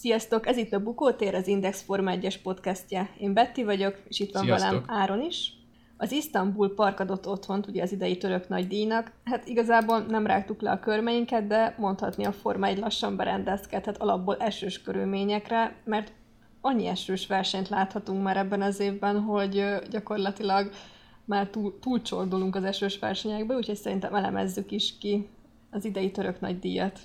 Sziasztok, ez itt a Bukótér, az Index Forma 1-es podcastje. Én Betty vagyok, és itt van Sziasztok. velem Áron is. Az Isztambul Park adott otthont ugye az idei török nagy díjnak. Hát igazából nem rágtuk le a körmeinket, de mondhatni a Forma 1 lassan berendezkedhet alapból esős körülményekre, mert annyi esős versenyt láthatunk már ebben az évben, hogy gyakorlatilag már túl, túlcsordulunk az esős versenyekbe, úgyhogy szerintem elemezzük is ki az idei török nagy díjat.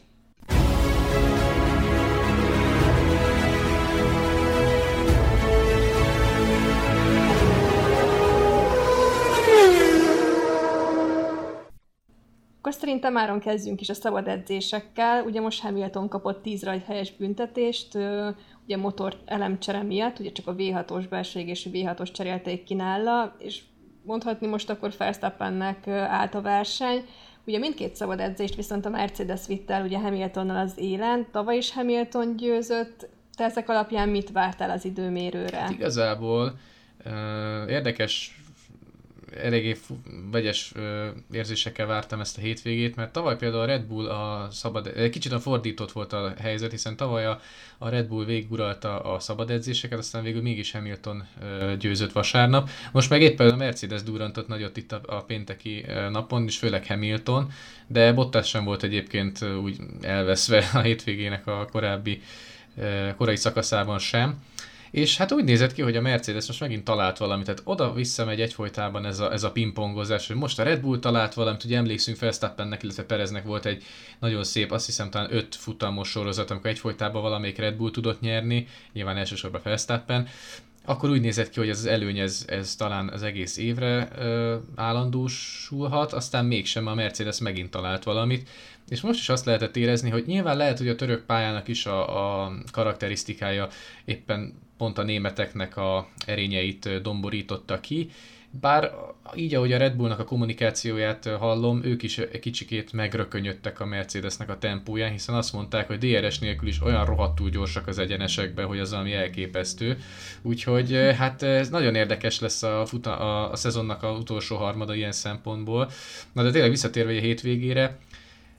Akkor szerintem áron kezdjünk is a szabad edzésekkel. Ugye most Hamilton kapott 10 rajthelyes büntetést, ugye motor elemcsere miatt, ugye csak a V6-os belség és a V6-os cserélték ki nála, és mondhatni most akkor Verstappennek állt a verseny. Ugye mindkét szabad edzést viszont a Mercedes vitt el ugye Hamiltonnal az élen, tavaly is Hamilton győzött, te ezek alapján mit vártál az időmérőre? Hát igazából uh, érdekes, eléggé vegyes érzésekkel vártam ezt a hétvégét, mert tavaly például a Red Bull a szabad, kicsit a fordított volt a helyzet, hiszen tavaly a, a Red Bull végiguralta a szabad edzéseket, aztán végül mégis Hamilton győzött vasárnap. Most meg éppen a Mercedes durantott nagyot itt a, a pénteki napon, és főleg Hamilton, de Bottas sem volt egyébként úgy elveszve a hétvégének a korábbi korai szakaszában sem. És hát úgy nézett ki, hogy a Mercedes most megint talált valamit, tehát oda-vissza megy egyfolytában ez a, ez a pingpongozás, hogy most a Red Bull talált valamit, ugye emlékszünk Verstappennek, illetve Pereznek volt egy nagyon szép, azt hiszem talán öt futamos sorozat, amikor egyfolytában valamelyik Red Bull tudott nyerni, nyilván elsősorban Verstappen, akkor úgy nézett ki, hogy ez az előny ez, ez talán az egész évre ö, állandósulhat, aztán mégsem a Mercedes megint talált valamit, és most is azt lehetett érezni, hogy nyilván lehet, hogy a török pályának is a, a karakterisztikája éppen pont a németeknek a erényeit domborította ki, bár így, ahogy a Red Bullnak a kommunikációját hallom, ők is egy kicsikét megrökönyödtek a Mercedesnek a tempóján, hiszen azt mondták, hogy DRS nélkül is olyan rohadtul gyorsak az egyenesekbe, hogy az valami elképesztő. Úgyhogy hát ez nagyon érdekes lesz a, futa, a, a szezonnak a utolsó harmada ilyen szempontból. Na de tényleg visszatérve a hétvégére,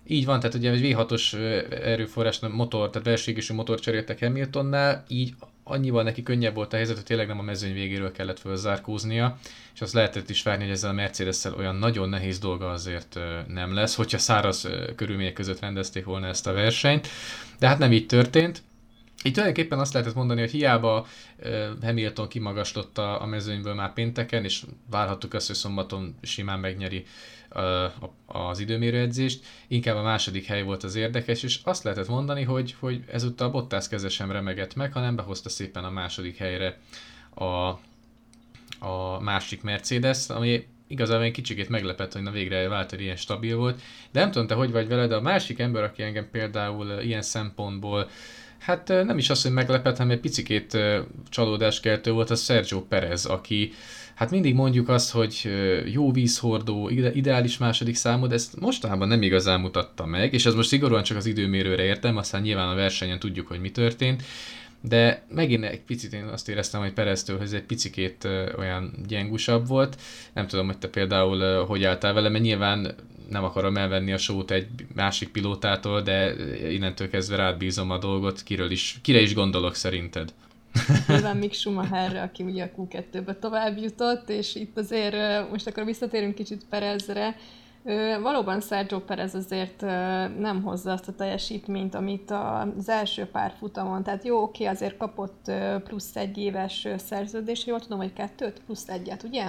így van, tehát ugye egy V6-os ö, erőforrás, motor, tehát belségésű motor cseréltek Hamiltonnál, így annyival neki könnyebb volt a helyzet, hogy tényleg nem a mezőny végéről kellett fölzárkóznia, és azt lehetett is várni, hogy ezzel a mercedes olyan nagyon nehéz dolga azért nem lesz, hogyha száraz körülmények között rendezték volna ezt a versenyt, de hát nem így történt. Itt tulajdonképpen azt lehetett mondani, hogy hiába Hamilton kimagaslott a mezőnyből már pénteken, és várhattuk azt, hogy szombaton simán megnyeri uh, az időmérőedzést, inkább a második hely volt az érdekes, és azt lehetett mondani, hogy, hogy ezúttal Bottas keze sem remegett meg, hanem behozta szépen a második helyre a, a másik Mercedes, ami igazából egy kicsikét meglepett, hogy na végre Válter ilyen stabil volt, de nem tudom te hogy vagy vele, de a másik ember, aki engem például ilyen szempontból Hát nem is az, hogy meglepett, hanem egy picikét csalódáskeltő volt a Sergio Perez, aki hát mindig mondjuk azt, hogy jó vízhordó, ideális második számú, de ezt mostanában nem igazán mutatta meg, és ez most szigorúan csak az időmérőre értem, aztán nyilván a versenyen tudjuk, hogy mi történt, de megint egy picit én azt éreztem, hogy Pereztől ez egy picikét olyan gyengusabb volt. Nem tudom, hogy te például hogy álltál vele, mert nyilván nem akarom elvenni a sót egy másik pilótától, de innentől kezdve rád bízom a dolgot, kiről is, kire is gondolok szerinted? Nyilván Mick Schumacherre, aki ugye a Q2-be tovább jutott, és itt azért most akkor visszatérünk kicsit Perezre. Ö, Valóban Sergio Perez azért ö, nem hozza azt a teljesítményt, amit az első pár futamon, tehát jó, oké, azért kapott ö, plusz egy éves ö, szerződést, jól tudom, hogy kettőt, plusz egyet, ugye?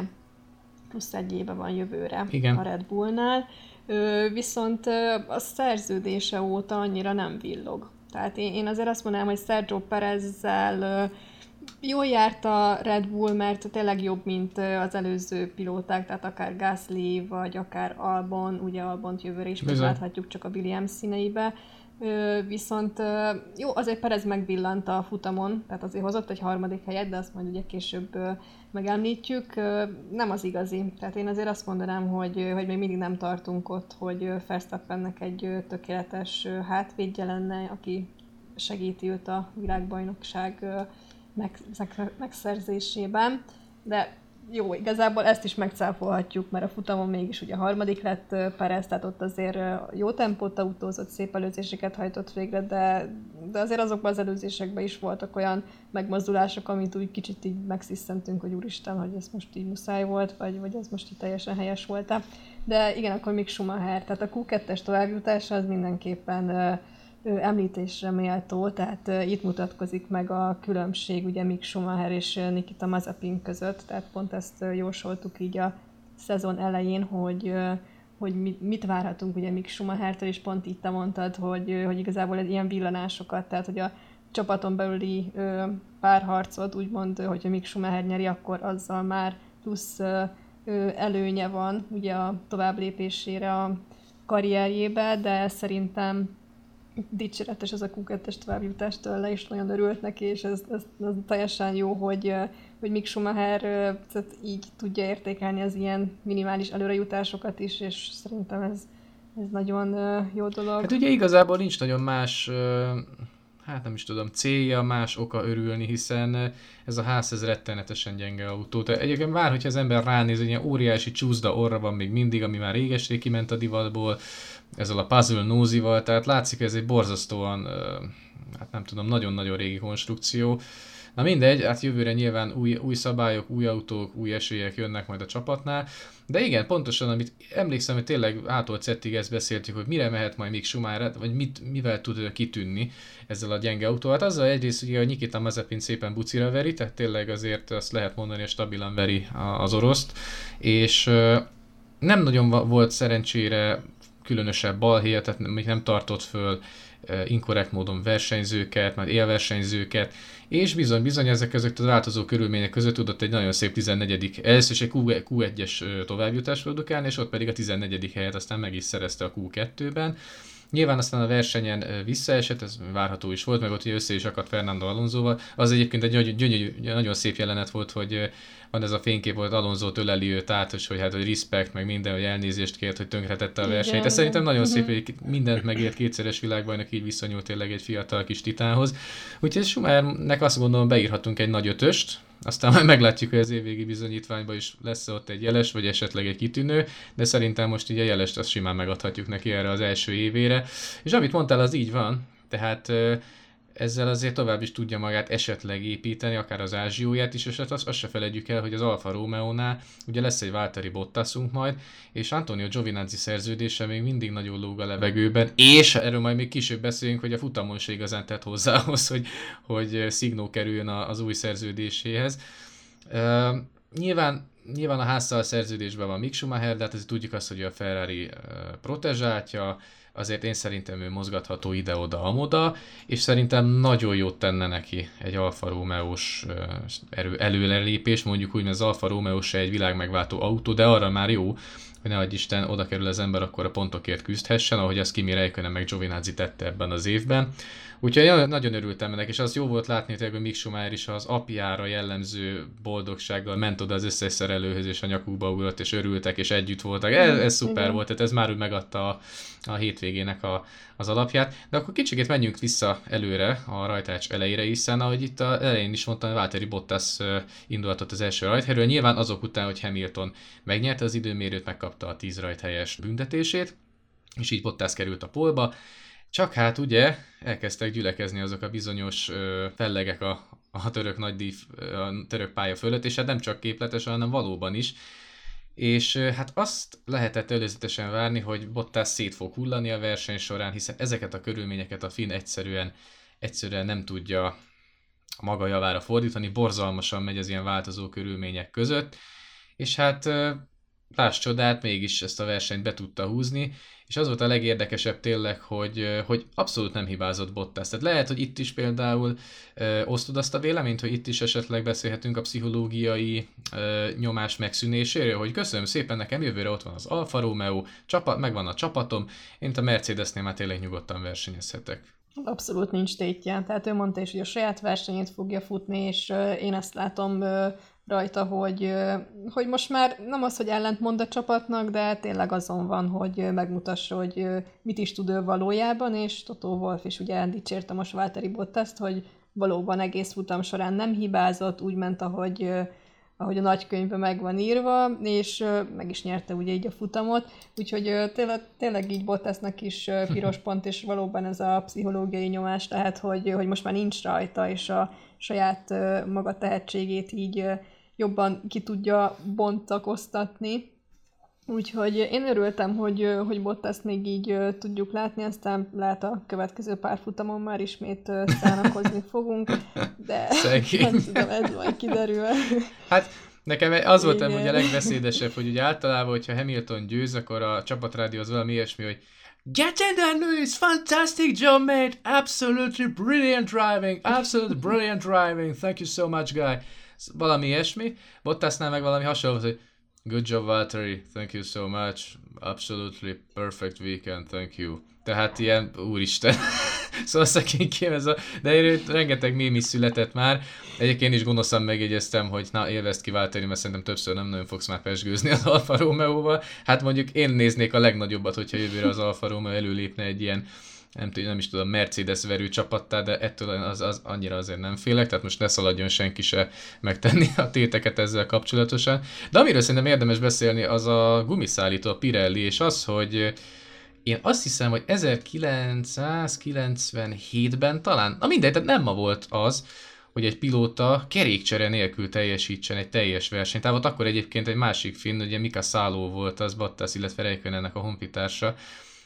Plusz egy éve van jövőre Igen. a Red Bullnál. Ö, Viszont ö, a szerződése óta annyira nem villog. Tehát én, én azért azt mondanám, hogy Sergio Perezzel ö, jól járt a Red Bull, mert tényleg jobb, mint az előző pilóták, tehát akár Gasly, vagy akár Albon, ugye Albont jövőre is Bizony. megláthatjuk csak a Williams színeibe. Viszont jó, azért Perez megvillant a futamon, tehát azért hozott egy harmadik helyet, de azt majd ugye később megemlítjük. Nem az igazi. Tehát én azért azt mondanám, hogy, hogy még mindig nem tartunk ott, hogy Verstappennek egy tökéletes hátvédje lenne, aki segíti őt a világbajnokság megszerzésében. De jó, igazából ezt is megcáfolhatjuk, mert a futamon mégis ugye harmadik lett Perez, tehát ott azért jó tempót autózott, szép előzéseket hajtott végre, de, de azért azokban az előzésekben is voltak olyan megmozdulások, amit úgy kicsit így megszisztentünk, hogy úristen, hogy ez most így muszáj volt, vagy, vagy ez most így teljesen helyes volt -e. De igen, akkor még Schumacher, tehát a Q2-es továbbjutása az mindenképpen uh, említésre méltó, tehát itt mutatkozik meg a különbség ugye Mick Schumacher és Nikita Mazepin között, tehát pont ezt jósoltuk így a szezon elején, hogy hogy mit várhatunk ugye Mick Schumachertől, és pont itt te mondtad, hogy, hogy igazából ilyen villanásokat, tehát hogy a csapaton belüli párharcot úgymond, hogyha Mick Schumacher nyeri, akkor azzal már plusz előnye van ugye a tovább lépésére a karrierjébe, de szerintem dicséretes ez a Q2-es továbbjutás tőle, és nagyon örült neki, és ez, ez, ez teljesen jó, hogy, hogy Mick Schumacher tehát így tudja értékelni az ilyen minimális előrejutásokat is, és szerintem ez, ez nagyon jó dolog. Hát ugye igazából nincs nagyon más hát nem is tudom, célja, más oka örülni, hiszen ez a ház ez rettenetesen gyenge autó. Tehát egyébként vár, hogyha az ember ránéz, hogy ilyen óriási csúszda orra van még mindig, ami már réges kiment a divatból, ezzel a puzzle nózival, tehát látszik, ez egy borzasztóan, hát nem tudom, nagyon-nagyon régi konstrukció. Na mindegy, hát jövőre nyilván új, új szabályok, új autók, új esélyek jönnek majd a csapatnál, de igen, pontosan, amit emlékszem, hogy tényleg ától cettig ezt beszéltük, hogy mire mehet majd még Schumacher, vagy mit, mivel tud kitűnni ezzel a gyenge autóval. Hát azzal egyrészt, hogy Nikita Mazepin szépen bucira veri, tehát tényleg azért azt lehet mondani, hogy stabilan veri az oroszt, és nem nagyon volt szerencsére különösebb balhéja, tehát még nem tartott föl inkorrekt módon versenyzőket, majd élversenyzőket, és bizony, bizony ezek között a változó körülmények között tudott egy nagyon szép 14. először is egy Q1-es továbbjutást produkálni, és ott pedig a 14. helyet aztán meg is szerezte a Q2-ben. Nyilván aztán a versenyen visszaesett, ez várható is volt, meg ott össze is akadt Fernando Alonsoval. Az egyébként egy gyönyörű, nagyon szép jelenet volt, hogy van ez a fénykép, hogy Alonso öleli őt át, és hogy hát, hogy respect, meg minden, hogy elnézést kért, hogy tönkretette a versenyt. Ez szerintem nagyon szép, mhm. hogy mindent megért kétszeres világbajnak, így viszonyult tényleg egy fiatal kis titánhoz. Úgyhogy Schumachernek azt gondolom beírhatunk egy nagy ötöst, aztán majd meglátjuk, hogy az évvégi bizonyítványban is lesz ott egy jeles, vagy esetleg egy kitűnő, de szerintem most így a jelest azt simán megadhatjuk neki erre az első évére. És amit mondtál, az így van. Tehát ezzel azért tovább is tudja magát esetleg építeni, akár az ázsióját is, és azt, azt se felejtjük el, hogy az Alfa Romeo-nál ugye lesz egy Valtteri Bottasunk majd, és Antonio Giovinazzi szerződése még mindig nagyon lóg a levegőben, és erről majd még később beszélünk, hogy a futamon se igazán tett hozzá ahhoz, hogy, hogy szignó kerüljön az új szerződéséhez. Uh, nyilván nyilván a házszal szerződésben van Mick Schumacher, de hát tudjuk azt, hogy a Ferrari protezsáltja, azért én szerintem ő mozgatható ide-oda, amoda, és szerintem nagyon jót tenne neki egy Alfa Romeo-s erő, előrelépés, mondjuk úgy, mert az Alfa Romeo se egy világmegváltó autó, de arra már jó, hogy nehogy Isten oda kerül az ember, akkor a pontokért küzdhessen, ahogy azt Kimi Räikkönen meg Giovinazzi tette ebben az évben. Úgyhogy nagyon örültem ennek, és az jó volt látni, hogy a Mick Schumacher is az apjára jellemző boldogsággal ment oda az összes szerelőhöz, és a nyakukba ugrott, és örültek, és együtt voltak. Ez, ez szuper Igen. volt, tehát ez már úgy megadta a, a hétvégének a, az alapját. De akkor kicsit menjünk vissza előre, a rajtács elejére, hiszen ahogy itt a elején is mondtam, Valtteri Bottas indulhatott az első rajthelyről, nyilván azok után, hogy Hamilton megnyerte az időmérőt, megkapta a 10 rajthelyes büntetését, és így Bottas került a polba, csak hát ugye elkezdtek gyülekezni azok a bizonyos ö, fellegek a, a török nagydíj, a török pálya fölött, és hát nem csak képletesen, hanem valóban is. És hát azt lehetett előzetesen várni, hogy Bottas szét fog hullani a verseny során, hiszen ezeket a körülményeket a Finn egyszerűen, egyszerűen nem tudja maga javára fordítani, borzalmasan megy az ilyen változó körülmények között, és hát láss csodát, mégis ezt a versenyt be tudta húzni, és az volt a legérdekesebb tényleg, hogy, hogy abszolút nem hibázott Bottas. Tehát lehet, hogy itt is például ö, osztod azt a véleményt, hogy itt is esetleg beszélhetünk a pszichológiai ö, nyomás megszűnéséről, hogy köszönöm szépen, nekem jövőre ott van az Alfa Romeo, csapat, megvan a csapatom, én a Mercedesnél már tényleg nyugodtan versenyezhetek. Abszolút nincs tétje. Tehát ő mondta is, hogy a saját versenyét fogja futni, és én ezt látom rajta, hogy, hogy most már nem az, hogy ellentmond a csapatnak, de tényleg azon van, hogy megmutassa, hogy mit is tud ő valójában, és Totó Wolf is ugye dicsérte most Valtteri Bottaszt, hogy valóban egész futam során nem hibázott, úgy ment, ahogy, ahogy a nagykönyvben meg van írva, és meg is nyerte ugye így a futamot, úgyhogy tényleg, tényleg így Bottasnak is piros pont, és valóban ez a pszichológiai nyomás, tehát hogy, hogy most már nincs rajta, és a saját maga tehetségét így jobban ki tudja bontakoztatni. Úgyhogy én örültem, hogy, hogy Bottas még így tudjuk látni, aztán lehet a következő pár futamon már ismét szánakozni fogunk, de Szegény. nem tudom, ez majd kiderül. Hát Nekem az volt hogy a legbeszédesebb, hogy ugye általában, hogyha Hamilton győz, akkor a csapatrádió az valami ilyesmi, hogy Get in there, Lewis! Fantastic job, mate! Absolutely brilliant driving! Absolutely brilliant driving! Thank you so much, guy! Valami ilyesmi. Bottasnál meg valami hasonló, hogy Good job, Valtteri. Thank you so much. Absolutely perfect weekend. Thank you. Tehát ilyen, úristen. szóval szegénykém ez a... De én rengeteg mém is született már. Egyébként is gonoszan megjegyeztem, hogy na, élvezd ki Valtteri, mert szerintem többször nem nagyon fogsz már pesgőzni az Alfa Romeo-val. Hát mondjuk én néznék a legnagyobbat, hogyha jövőre az Alfa Romeo előlépne egy ilyen nem, nem is tudom, Mercedes verő csapattá, de ettől az, az annyira azért nem félek, tehát most ne szaladjon senki se megtenni a téteket ezzel kapcsolatosan. De amiről szerintem érdemes beszélni, az a gumiszállító, a Pirelli, és az, hogy én azt hiszem, hogy 1997-ben talán, na mindegy, tehát nem ma volt az, hogy egy pilóta kerékcsere nélkül teljesítsen egy teljes versenytávot. Akkor egyébként egy másik finn, ugye Mika Száló volt az Battas, illetve Reikönennek a honfitársa,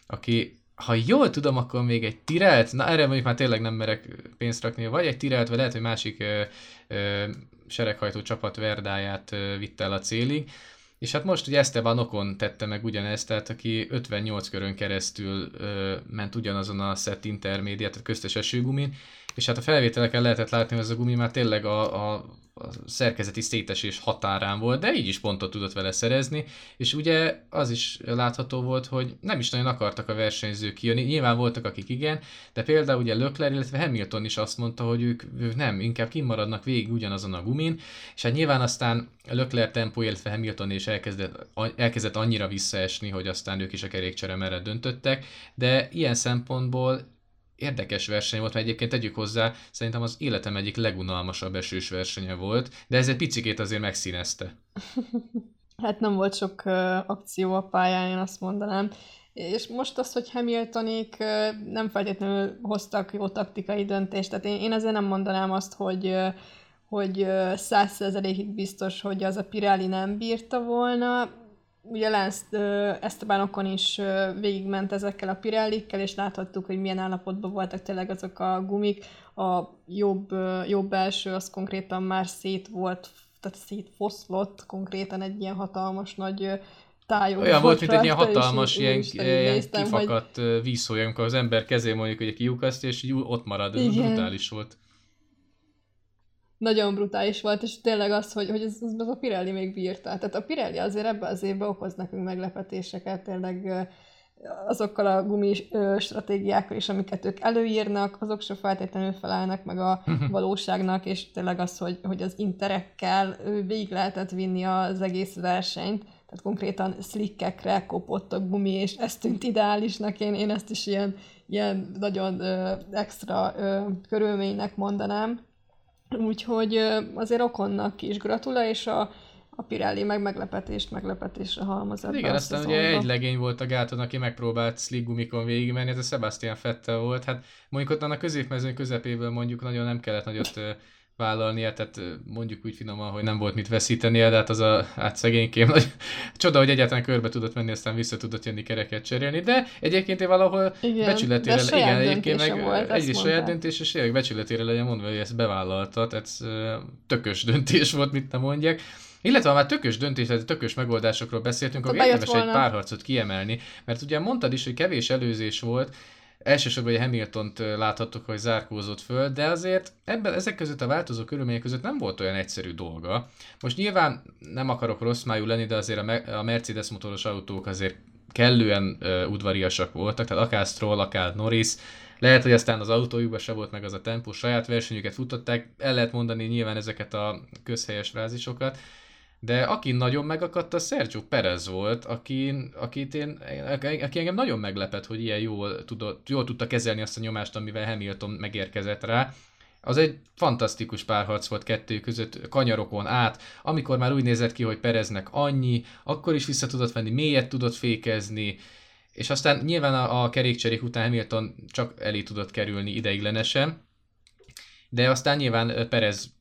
aki ha jól tudom, akkor még egy tirelt, na erre mondjuk már tényleg nem merek pénzt rakni, vagy egy tirelt, vagy lehet, hogy másik ö, ö, sereghajtó csapat Verdáját ö, vitte el a célig. És hát most ugye Esteban Okon tette meg ugyanezt, tehát aki 58 körön keresztül ö, ment ugyanazon a set intermédiát, tehát köztes esőgumin, és hát a felvételeken lehetett látni, hogy ez a gumi már tényleg a, a, a szerkezeti szétesés határán volt, de így is pontot tudott vele szerezni, és ugye az is látható volt, hogy nem is nagyon akartak a versenyzők kijönni, nyilván voltak akik igen, de például ugye Lökler, illetve Hamilton is azt mondta, hogy ők, ők nem, inkább kimaradnak végig ugyanazon a gumin, és hát nyilván aztán Lökler tempó, illetve Hamilton is elkezdett, elkezdett annyira visszaesni, hogy aztán ők is a kerékcsere mellett döntöttek, de ilyen szempontból érdekes verseny volt, mert egyébként tegyük hozzá, szerintem az életem egyik legunalmasabb esős versenye volt, de ez egy picikét azért megszínezte. hát nem volt sok uh, akció a pályán, én azt mondanám. És most az, hogy Hamiltonék nem feltétlenül hoztak jó taktikai döntést, tehát én, én azért nem mondanám azt, hogy hogy százszerzelékig biztos, hogy az a Pirelli nem bírta volna ugye Lance Estebanokon is végigment ezekkel a Pirellikkel, és láthattuk, hogy milyen állapotban voltak tényleg azok a gumik. A jobb, jobb belső az konkrétan már szét volt, tehát szétfoszlott konkrétan egy ilyen hatalmas nagy tájog. Olyan volt, mint egy ilyen hatalmas, ilyen, ilyen néztem, kifakadt hogy... vízszója, amikor az ember kezé mondjuk, hogy kiukasztja, és így ott marad. Ez brutális volt nagyon brutális volt, és tényleg az, hogy, hogy ez, ez a Pirelli még bírta. Tehát a Pirelli azért ebbe az évben okoz nekünk meglepetéseket, tényleg azokkal a gumi stratégiákkal is, amiket ők előírnak, azok se feltétlenül felelnek meg a valóságnak, és tényleg az, hogy, hogy az interekkel végig lehetett vinni az egész versenyt, tehát konkrétan slickekre kopott a gumi, és ez tűnt ideálisnak, én, én ezt is ilyen, ilyen nagyon ö, extra ö, körülménynek mondanám. Úgyhogy azért Okonnak is gratula, és a, a Pirelli meg meglepetést meglepetésre halmozott. Igen, aztán ugye egy legény volt a gáton, aki megpróbált sligumikon végigmenni, ez a Sebastian Fettel volt. Hát mondjuk ott a középmezőn közepéből mondjuk nagyon nem kellett nagyot vállalnia, tehát mondjuk úgy finoman, hogy nem volt mit veszítenie, de hát az a hát szegénykém nagy csoda, hogy egyáltalán körbe tudott menni, aztán vissza tudott jönni kereket cserélni, de egyébként én valahol igen, becsületére, de igen, egyébként meg volt, egy saját döntés, és tényleg becsületére legyen mondva, hogy ezt bevállalta, tehát tökös döntés volt, mit nem mondjak. Illetve ha már tökös döntés, tehát tökös megoldásokról beszéltünk, akkor érdemes volna. egy párharcot kiemelni, mert ugye mondtad is, hogy kevés előzés volt, elsősorban hogy Hamilton-t láthattuk, hogy zárkózott föl, de azért ebben, ezek között a változó körülmények között nem volt olyan egyszerű dolga. Most nyilván nem akarok rossz májú lenni, de azért a Mercedes motoros autók azért kellően uh, udvariasak voltak, tehát akár Stroll, akár Norris, lehet, hogy aztán az autójukban se volt meg az a tempó, saját versenyüket futották, el lehet mondani nyilván ezeket a közhelyes frázisokat, de aki nagyon megakadt, a Sergio Perez volt, aki, akit én, aki engem nagyon meglepett, hogy ilyen jól, tudott, jól tudta kezelni azt a nyomást, amivel Hamilton megérkezett rá. az egy fantasztikus párharc volt kettő között, kanyarokon át, amikor már úgy nézett ki, hogy Pereznek annyi, akkor is vissza tudott venni, mélyet tudott fékezni, és aztán nyilván a, a kerékcserék után Hamilton csak elé tudott kerülni ideiglenesen, de aztán nyilván Perez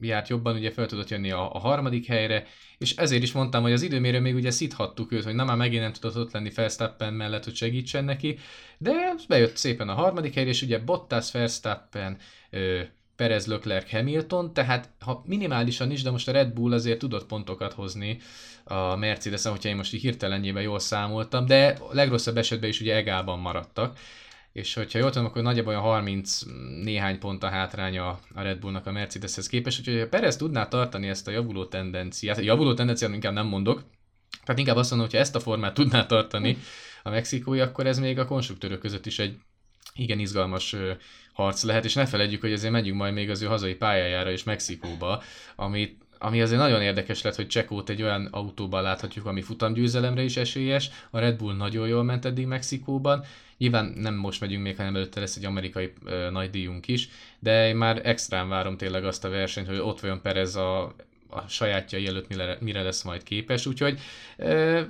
járt jobban, ugye fel tudott jönni a, a harmadik helyre, és ezért is mondtam, hogy az időmérő még ugye szíthattuk őt, hogy na már megint nem tudott ott lenni Verstappen mellett, hogy segítsen neki, de bejött szépen a harmadik helyre, és ugye Bottas, Verstappen, Perez, Leclerc, Hamilton, tehát ha minimálisan is, de most a Red Bull azért tudott pontokat hozni a Mercedes-en, hogyha én most így hirtelenjében jól számoltam, de a legrosszabb esetben is ugye egában maradtak és hogyha jól tudom, akkor nagyjából olyan 30 néhány pont a hátránya a Red Bullnak a Mercedeshez képest, úgyhogy ha Perez tudná tartani ezt a javuló tendenciát, javuló tendenciát inkább nem mondok, tehát inkább azt mondom, hogyha ezt a formát tudná tartani a mexikói, akkor ez még a konstruktőrök között is egy igen izgalmas harc lehet, és ne felejtjük, hogy azért megyünk majd még az ő hazai pályájára és Mexikóba, amit ami azért nagyon érdekes lett, hogy Csekót egy olyan autóban láthatjuk, ami futamgyőzelemre is esélyes. A Red Bull nagyon jól ment eddig Mexikóban. Nyilván nem most megyünk még, hanem előtte lesz egy amerikai ö, nagy díjunk is, de én már extrán várom tényleg azt a versenyt, hogy ott vajon Perez a a sajátjai előtt mire, mire lesz majd képes, úgyhogy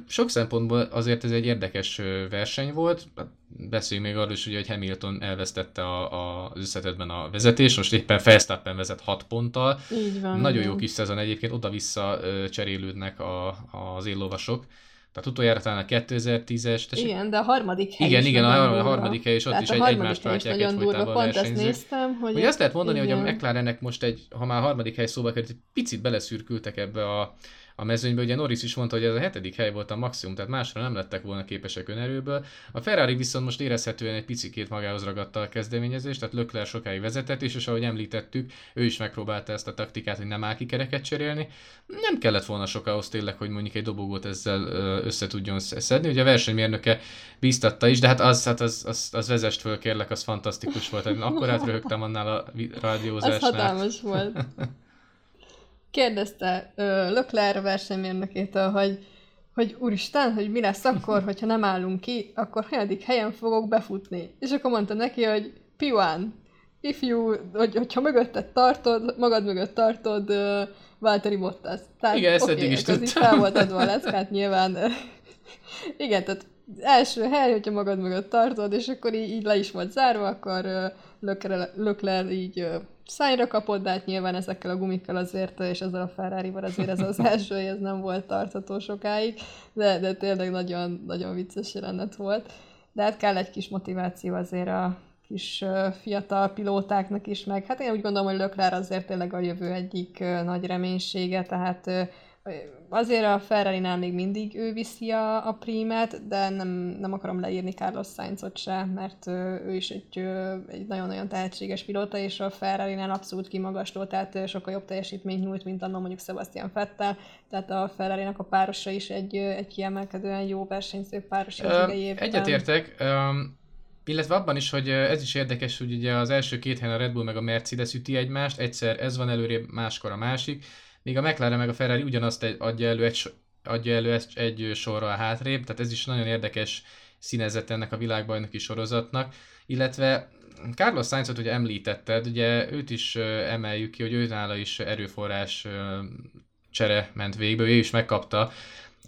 sok szempontból azért ez egy érdekes verseny volt. Hát beszéljünk még arról is, ugye, hogy Hamilton elvesztette a, a, az összetetben a vezetés, most éppen Verstappen vezet 6 ponttal. Így van. Nagyon jó kis szezon egyébként, oda-vissza cserélődnek a, az éllovasok. Tehát utoljára talán a 2010-es. Tessék. Igen, de a harmadik hely Igen, is igen, a, a harmadik hely, és ott is egy, egymást váltják durva, pont ezt néztem, hogy... Hogy azt lehet mondani, igen. hogy a McLarennek most egy, ha már a harmadik hely szóba került, egy picit beleszürkültek ebbe a, a mezőnybe. Ugye Norris is mondta, hogy ez a hetedik hely volt a maximum, tehát másra nem lettek volna képesek önerőből. A Ferrari viszont most érezhetően egy picikét magához ragadta a kezdeményezést, tehát Lökler sokáig vezetett is, és ahogy említettük, ő is megpróbálta ezt a taktikát, hogy nem áll ki kereket cserélni. Nem kellett volna sokához tényleg, hogy mondjuk egy dobogót ezzel össze tudjon szedni. Ugye a versenymérnöke bíztatta is, de hát az, hát az, az, az vezest föl, kérlek, az fantasztikus volt. Akkor átröhögtem annál a rádiózásnál. Az hatalmas volt. kérdezte uh, Lökler versenymérnökétől, hogy, hogy úristen, hogy mi lesz akkor, hogyha nem állunk ki, akkor hanyadik helyen fogok befutni. És akkor mondta neki, hogy if you, hogy, hogyha mögötted tartod, magad mögött tartod uh, Valtteri Bottas. Tehát, Igen, ezt okay, eddig is tudtam. fel volt adva a leckát nyilván. Igen, tehát első hely, hogyha magad mögött tartod, és akkor így, így le is volt zárva, akkor uh, Lökler így szányra kapott, de hát nyilván ezekkel a gumikkal azért, és ezzel a ferrari azért ez az első, ez nem volt tartható sokáig, de, de tényleg nagyon, nagyon vicces jelenet volt. De hát kell egy kis motiváció azért a kis fiatal pilótáknak is, meg hát én úgy gondolom, hogy Löklár azért tényleg a jövő egyik nagy reménysége, tehát azért a ferrari még mindig ő viszi a, a prímet, de nem, nem akarom leírni Carlos Sainzot se, mert ő is egy, egy nagyon-nagyon tehetséges pilóta, és a ferrari abszolút kimagasló, tehát sokkal jobb teljesítményt nyújt, mint annak mondjuk Sebastian Vettel, tehát a ferrari a párosa is egy, egy kiemelkedően jó versenyző páros az idejében. Egyetértek, um, illetve abban is, hogy ez is érdekes, hogy ugye az első két helyen a Red Bull meg a Mercedes üti egymást, egyszer ez van előrébb, máskor a másik, míg a McLaren meg a Ferrari ugyanazt adja elő egy, adja elő egy, egy sorral hátrébb, tehát ez is nagyon érdekes színezet ennek a világbajnoki sorozatnak, illetve Carlos Sainzot ugye említetted, ugye őt is emeljük ki, hogy őnála is erőforrás csere ment végbe, ő is megkapta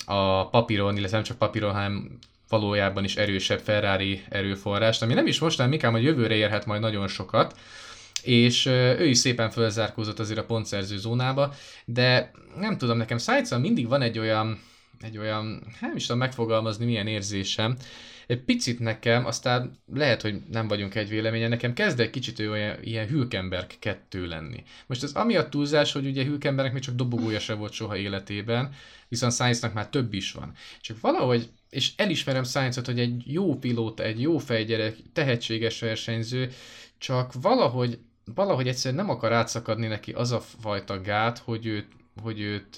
a papíron, illetve nem csak papíron, hanem valójában is erősebb Ferrari erőforrást, ami nem is most, hanem inkább, hogy jövőre érhet majd nagyon sokat, és ő is szépen fölzárkózott azért a pontszerző zónába, de nem tudom, nekem sainz mindig van egy olyan, egy olyan, hát nem is tudom megfogalmazni milyen érzésem, egy picit nekem, aztán lehet, hogy nem vagyunk egy véleményen, nekem kezd egy kicsit olyan, ilyen Hülkenberg kettő lenni. Most ez amiatt túlzás, hogy ugye Hülkenbergnek még csak dobogója se volt soha életében, viszont Sainznak már több is van. Csak valahogy, és elismerem Sainzot, hogy egy jó pilóta, egy jó fejgyerek, tehetséges versenyző, csak valahogy valahogy egyszerűen nem akar átszakadni neki az a fajta gát, hogy őt, hogy őt,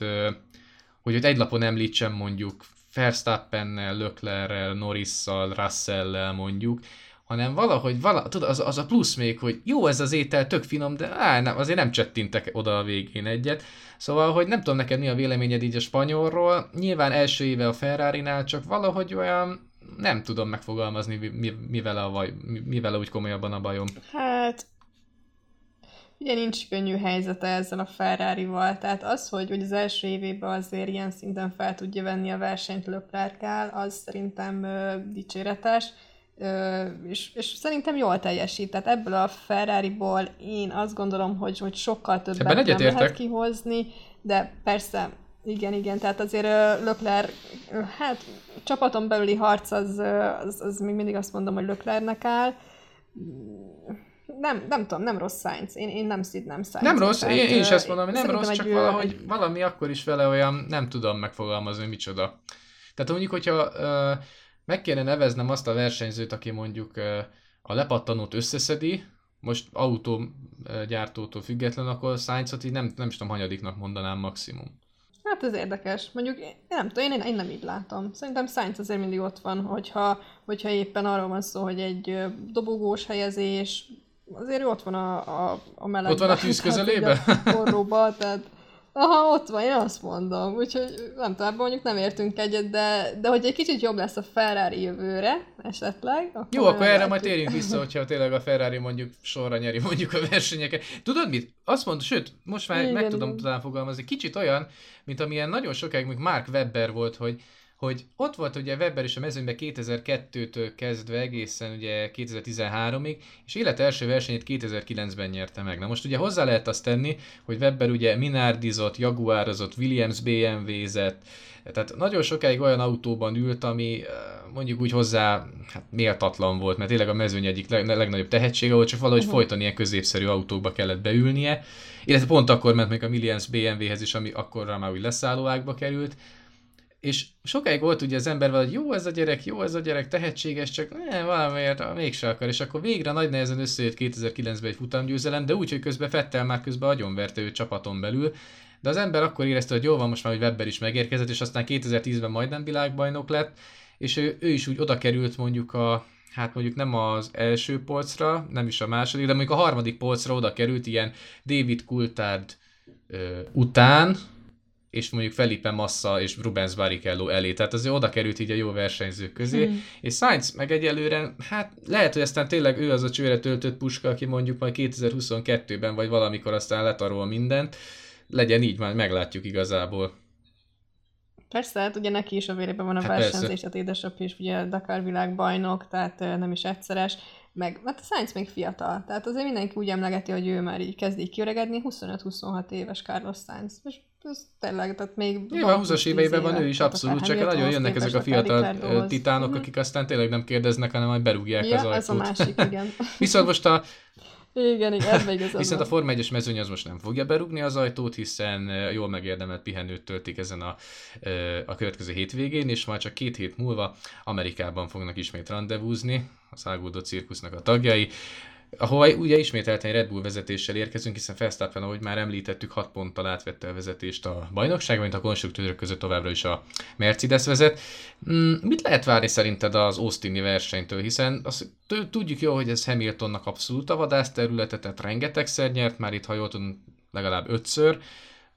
hogy őt egy lapon említsem mondjuk Verstappennel, Löklerrel, Norrisszal, Russell-lel mondjuk, hanem valahogy, vala, tudod, az, az a plusz még, hogy jó ez az étel, tök finom, de á, nem, azért nem csettintek oda a végén egyet. Szóval, hogy nem tudom neked mi a véleményed így a spanyolról, nyilván első éve a Ferrari-nál, csak valahogy olyan, nem tudom megfogalmazni, mivel, a, mivel úgy komolyabban a bajom. Hát ugye nincs könnyű helyzete ezzel a Ferrari-val, tehát az, hogy, hogy az első évében azért ilyen szinten fel tudja venni a versenyt Löklerkál, az szerintem ö, dicséretes, ö, és, és szerintem jól teljesít, tehát ebből a Ferrari-ból én azt gondolom, hogy, hogy sokkal többet nem lehet kihozni, de persze igen, igen, tehát azért Lökler, hát csapaton belüli harc az, az, az még mindig azt mondom, hogy Löklernek áll. Nem, nem tudom, nem rossz Sainz. Én, én nem szidnem Sainz. Nem rossz, én, én is ezt mondom, hogy nem rossz, egy csak ö, valahogy egy- valami akkor is vele olyan, nem tudom megfogalmazni, hogy micsoda. Tehát mondjuk, hogyha ö, meg kéne neveznem azt a versenyzőt, aki mondjuk ö, a lepattanót összeszedi, most autógyártótól független, akkor Sainzot így nem, nem is tudom, hanyadiknak mondanám maximum. Hát ez érdekes. Mondjuk én nem tudom, én, én nem így látom. Szerintem Sainz azért mindig ott van, hogyha, hogyha éppen arról van szó, hogy egy dobogós helyezés, azért ott van a, a, a melegben. Ott van a tűz tehát közelébe? ugye A forróba, tehát aha, ott van, én azt mondom. Úgyhogy nem tudom, mondjuk nem értünk egyet, de, de hogy egy kicsit jobb lesz a Ferrari jövőre, esetleg. Akkor Jó, akkor erre majd térjünk vissza, hogyha tényleg a Ferrari mondjuk sorra nyeri mondjuk a versenyeket. Tudod mit? Azt mondod, sőt, most már Igen, meg tudom igen. talán fogalmazni, kicsit olyan, mint amilyen nagyon sokáig még Mark Webber volt, hogy hogy ott volt ugye Webber is a mezőnyben 2002-től kezdve egészen ugye 2013-ig, és élet első versenyét 2009-ben nyerte meg. Na most ugye hozzá lehet azt tenni, hogy Webber ugye Minardizott, Jaguarozott, Williams BMW-zett, tehát nagyon sokáig olyan autóban ült, ami eh, mondjuk úgy hozzá hát méltatlan volt, mert tényleg a mezőny egyik leg, legnagyobb tehetsége volt, csak valahogy uh-huh. folyton ilyen középszerű autóba kellett beülnie, illetve pont akkor ment még a Williams BMW-hez is, ami akkorra már úgy leszállóákba került, és sokáig volt ugye az ember hogy jó ez a gyerek, jó ez a gyerek, tehetséges, csak ne, valamiért mégse akar, és akkor végre nagy nehezen összejött 2009-ben egy futamgyőzelem, de úgy, hogy közben Fettel már közben agyonverte őt csapaton belül, de az ember akkor érezte, hogy jó van, most már, hogy Webber is megérkezett, és aztán 2010-ben majdnem világbajnok lett, és ő, ő is úgy oda került mondjuk a, hát mondjuk nem az első polcra, nem is a második, de mondjuk a harmadik polcra oda került ilyen David Coulthard ö, után, és mondjuk Felipe Massa és Rubens Barrichello elé. Tehát azért oda került így a jó versenyzők közé. Hmm. És Sainz meg egyelőre, hát lehet, hogy aztán tényleg ő az a csőre töltött puska, aki mondjuk majd 2022-ben vagy valamikor aztán letarol mindent. Legyen így, már meglátjuk igazából. Persze, hát ugye neki is a vérében van a Hát hát persze. versenyzés, tehát édesapja is ugye Dakar világbajnok, tehát nem is egyszeres, meg hát a Sainz még fiatal, tehát azért mindenki úgy emlegeti, hogy ő már így kezd így kiöregedni, 25-26 éves Carlos Sainz, és ez tényleg, tehát még... Nyilván 20-as éveiben van ő is abszolút, csak nagyon jönnek ezek a fiatal titánok, akik aztán tényleg nem kérdeznek, hanem majd berúgják az ajtót. ez a másik, igen. Viszont most a igen, igen, igazad Viszont a. Forma 1-es mezőny az most nem fogja berúgni az ajtót, hiszen jól megérdemelt pihenőt töltik ezen a, a következő hétvégén, és már csak két hét múlva Amerikában fognak ismét rendezvúzni a száguldó cirkusznak a tagjai, ahol ugye ismételten Red Bull vezetéssel érkezünk, hiszen Verstappen, ahogy már említettük, 6 ponttal átvette a vezetést a bajnokságban, mint a konstruktőrök között továbbra is a Mercedes vezet. Mm, mit lehet várni szerinted az Austini versenytől, hiszen azt tudjuk jó, hogy ez Hamiltonnak abszolút a vadászterülete, tehát rengetegszer nyert, már itt ha jól tudom, legalább ötször,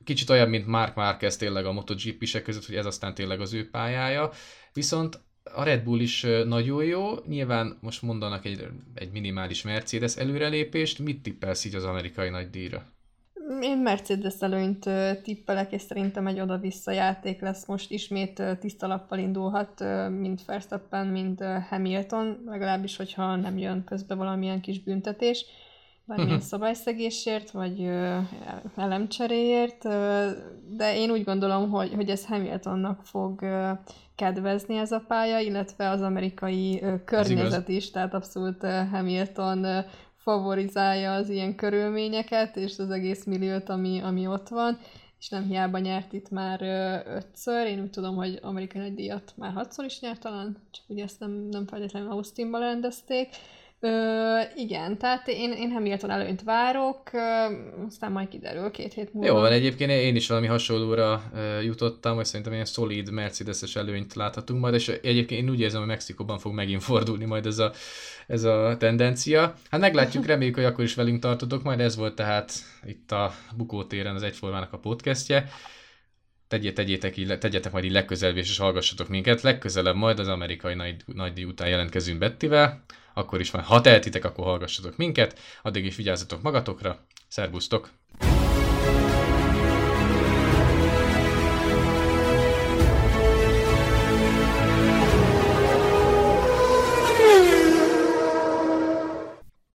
kicsit olyan, mint Mark Marquez tényleg a MotoGP-sek között, hogy ez aztán tényleg az ő pályája, viszont a Red Bull is nagyon jó, nyilván most mondanak egy, egy minimális Mercedes előrelépést, mit tippelsz így az amerikai nagydíjra? Én Mercedes előnyt tippelek, és szerintem egy oda-vissza játék lesz. Most ismét tiszta lappal indulhat, mind Verstappen, mind Hamilton, legalábbis, hogyha nem jön közbe valamilyen kis büntetés, bármilyen Mhm. szabályszegésért, vagy ö, elemcseréért, ö, de én úgy gondolom, hogy, hogy ez Hamiltonnak fog ö, kedvezni ez a pálya, illetve az amerikai ö, környezet is, tehát abszolút ö, Hamilton ö, favorizálja az ilyen körülményeket, és az egész milliót, ami, ami ott van, és nem hiába nyert itt már ö, ötször, én úgy tudom, hogy amerikai nagy díjat már hatszor is nyert talán, csak ugye ezt nem, nem feltétlenül Austinban rendezték. Ö, igen, tehát én, én Hamilton előnyt várok, ö, aztán majd kiderül két hét múlva. Jó, van egyébként én is valami hasonlóra uh, jutottam, hogy szerintem ilyen szolid Mercedes-es előnyt láthatunk majd, és egyébként én úgy érzem, hogy Mexikóban fog megint fordulni majd ez a, ez a tendencia. Hát meglátjuk, reméljük, hogy akkor is velünk tartotok, majd ez volt tehát itt a Bukótéren az Egyformának a podcastje. Tegyé, tegyétek így, tegyetek majd így legközelebb, és hallgassatok minket. Legközelebb majd az amerikai nagy, nagy után jelentkezünk Bettivel, akkor is majd, ha tehetitek, akkor hallgassatok minket, addig is vigyázzatok magatokra, Szerbusztok!